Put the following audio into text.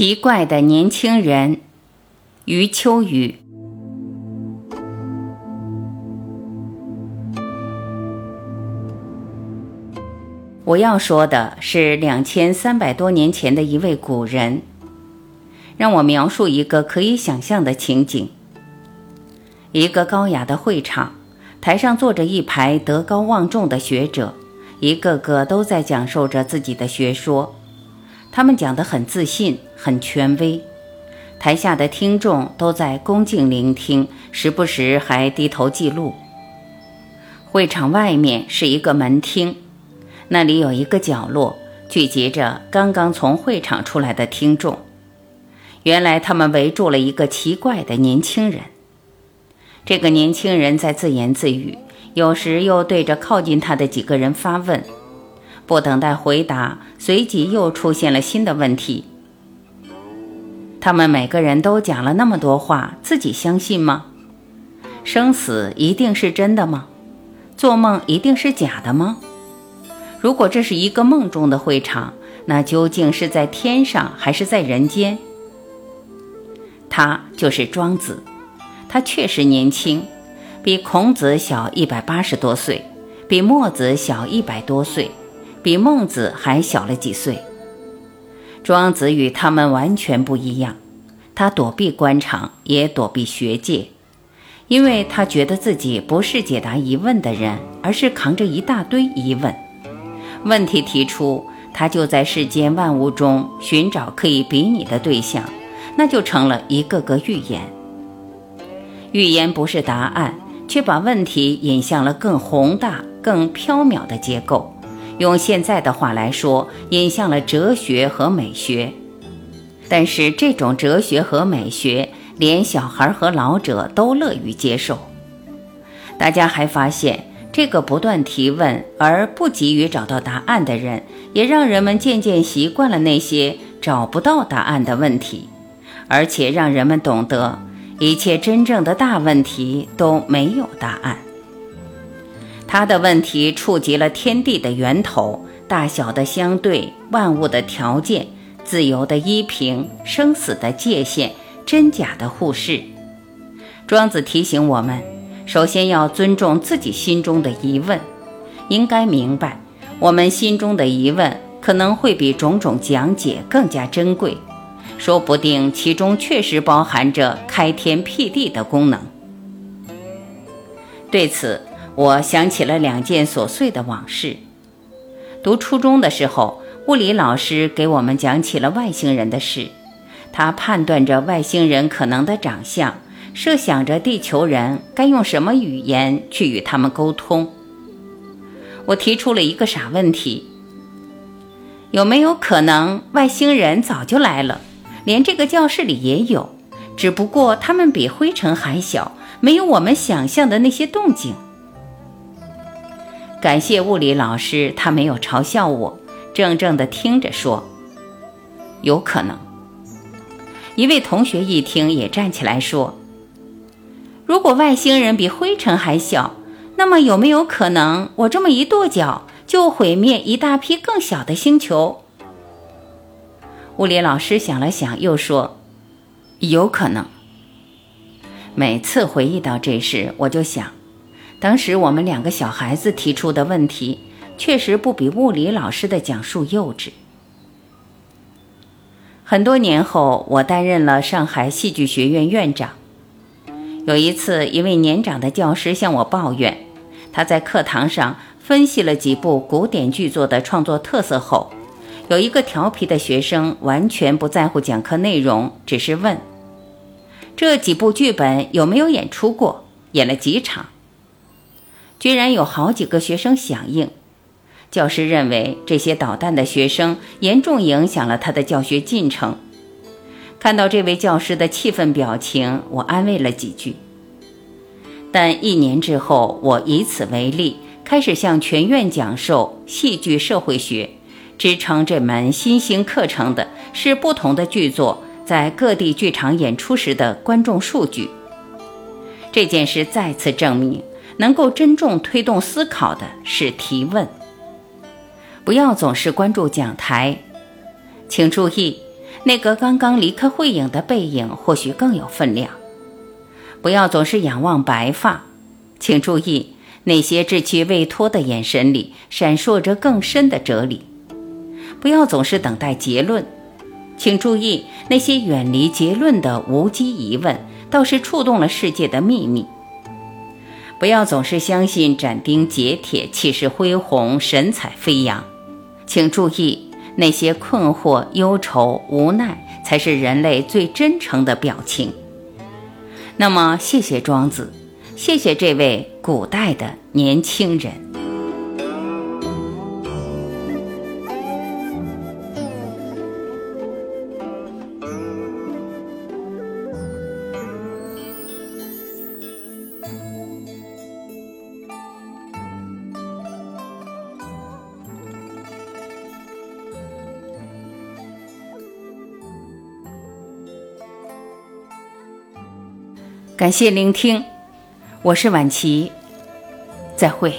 奇怪的年轻人，余秋雨。我要说的是两千三百多年前的一位古人。让我描述一个可以想象的情景：一个高雅的会场，台上坐着一排德高望重的学者，一个个都在讲授着自己的学说。他们讲得很自信，很权威。台下的听众都在恭敬聆听，时不时还低头记录。会场外面是一个门厅，那里有一个角落聚集着刚刚从会场出来的听众。原来他们围住了一个奇怪的年轻人。这个年轻人在自言自语，有时又对着靠近他的几个人发问。不等待回答，随即又出现了新的问题。他们每个人都讲了那么多话，自己相信吗？生死一定是真的吗？做梦一定是假的吗？如果这是一个梦中的会场，那究竟是在天上还是在人间？他就是庄子，他确实年轻，比孔子小一百八十多岁，比墨子小一百多岁。比孟子还小了几岁。庄子与他们完全不一样，他躲避官场，也躲避学界，因为他觉得自己不是解答疑问的人，而是扛着一大堆疑问。问题提出，他就在世间万物中寻找可以比拟的对象，那就成了一个个预言。预言不是答案，却把问题引向了更宏大、更缥缈的结构。用现在的话来说，引向了哲学和美学。但是这种哲学和美学，连小孩和老者都乐于接受。大家还发现，这个不断提问而不急于找到答案的人，也让人们渐渐习惯了那些找不到答案的问题，而且让人们懂得，一切真正的大问题都没有答案。他的问题触及了天地的源头、大小的相对、万物的条件、自由的依凭、生死的界限、真假的互视。庄子提醒我们，首先要尊重自己心中的疑问，应该明白，我们心中的疑问可能会比种种讲解更加珍贵，说不定其中确实包含着开天辟地的功能。对此。我想起了两件琐碎的往事。读初中的时候，物理老师给我们讲起了外星人的事。他判断着外星人可能的长相，设想着地球人该用什么语言去与他们沟通。我提出了一个傻问题：有没有可能外星人早就来了，连这个教室里也有，只不过他们比灰尘还小，没有我们想象的那些动静？感谢物理老师，他没有嘲笑我，怔怔地听着说：“有可能。”一位同学一听，也站起来说：“如果外星人比灰尘还小，那么有没有可能，我这么一跺脚，就毁灭一大批更小的星球？”物理老师想了想，又说：“有可能。”每次回忆到这事，我就想。当时我们两个小孩子提出的问题，确实不比物理老师的讲述幼稚。很多年后，我担任了上海戏剧学院院长。有一次，一位年长的教师向我抱怨，他在课堂上分析了几部古典剧作的创作特色后，有一个调皮的学生完全不在乎讲课内容，只是问：这几部剧本有没有演出过？演了几场？居然有好几个学生响应，教师认为这些捣蛋的学生严重影响了他的教学进程。看到这位教师的气愤表情，我安慰了几句。但一年之后，我以此为例，开始向全院讲授戏剧社会学。支撑这门新兴课程的是不同的剧作在各地剧场演出时的观众数据。这件事再次证明。能够真正推动思考的是提问，不要总是关注讲台。请注意，那个刚刚离开会影的背影或许更有分量。不要总是仰望白发，请注意那些稚气未脱的眼神里闪烁着更深的哲理。不要总是等待结论，请注意那些远离结论的无稽疑问，倒是触动了世界的秘密。不要总是相信斩钉截铁、气势恢宏、神采飞扬，请注意那些困惑、忧愁、无奈，才是人类最真诚的表情。那么，谢谢庄子，谢谢这位古代的年轻人。感谢聆听，我是晚琪，再会。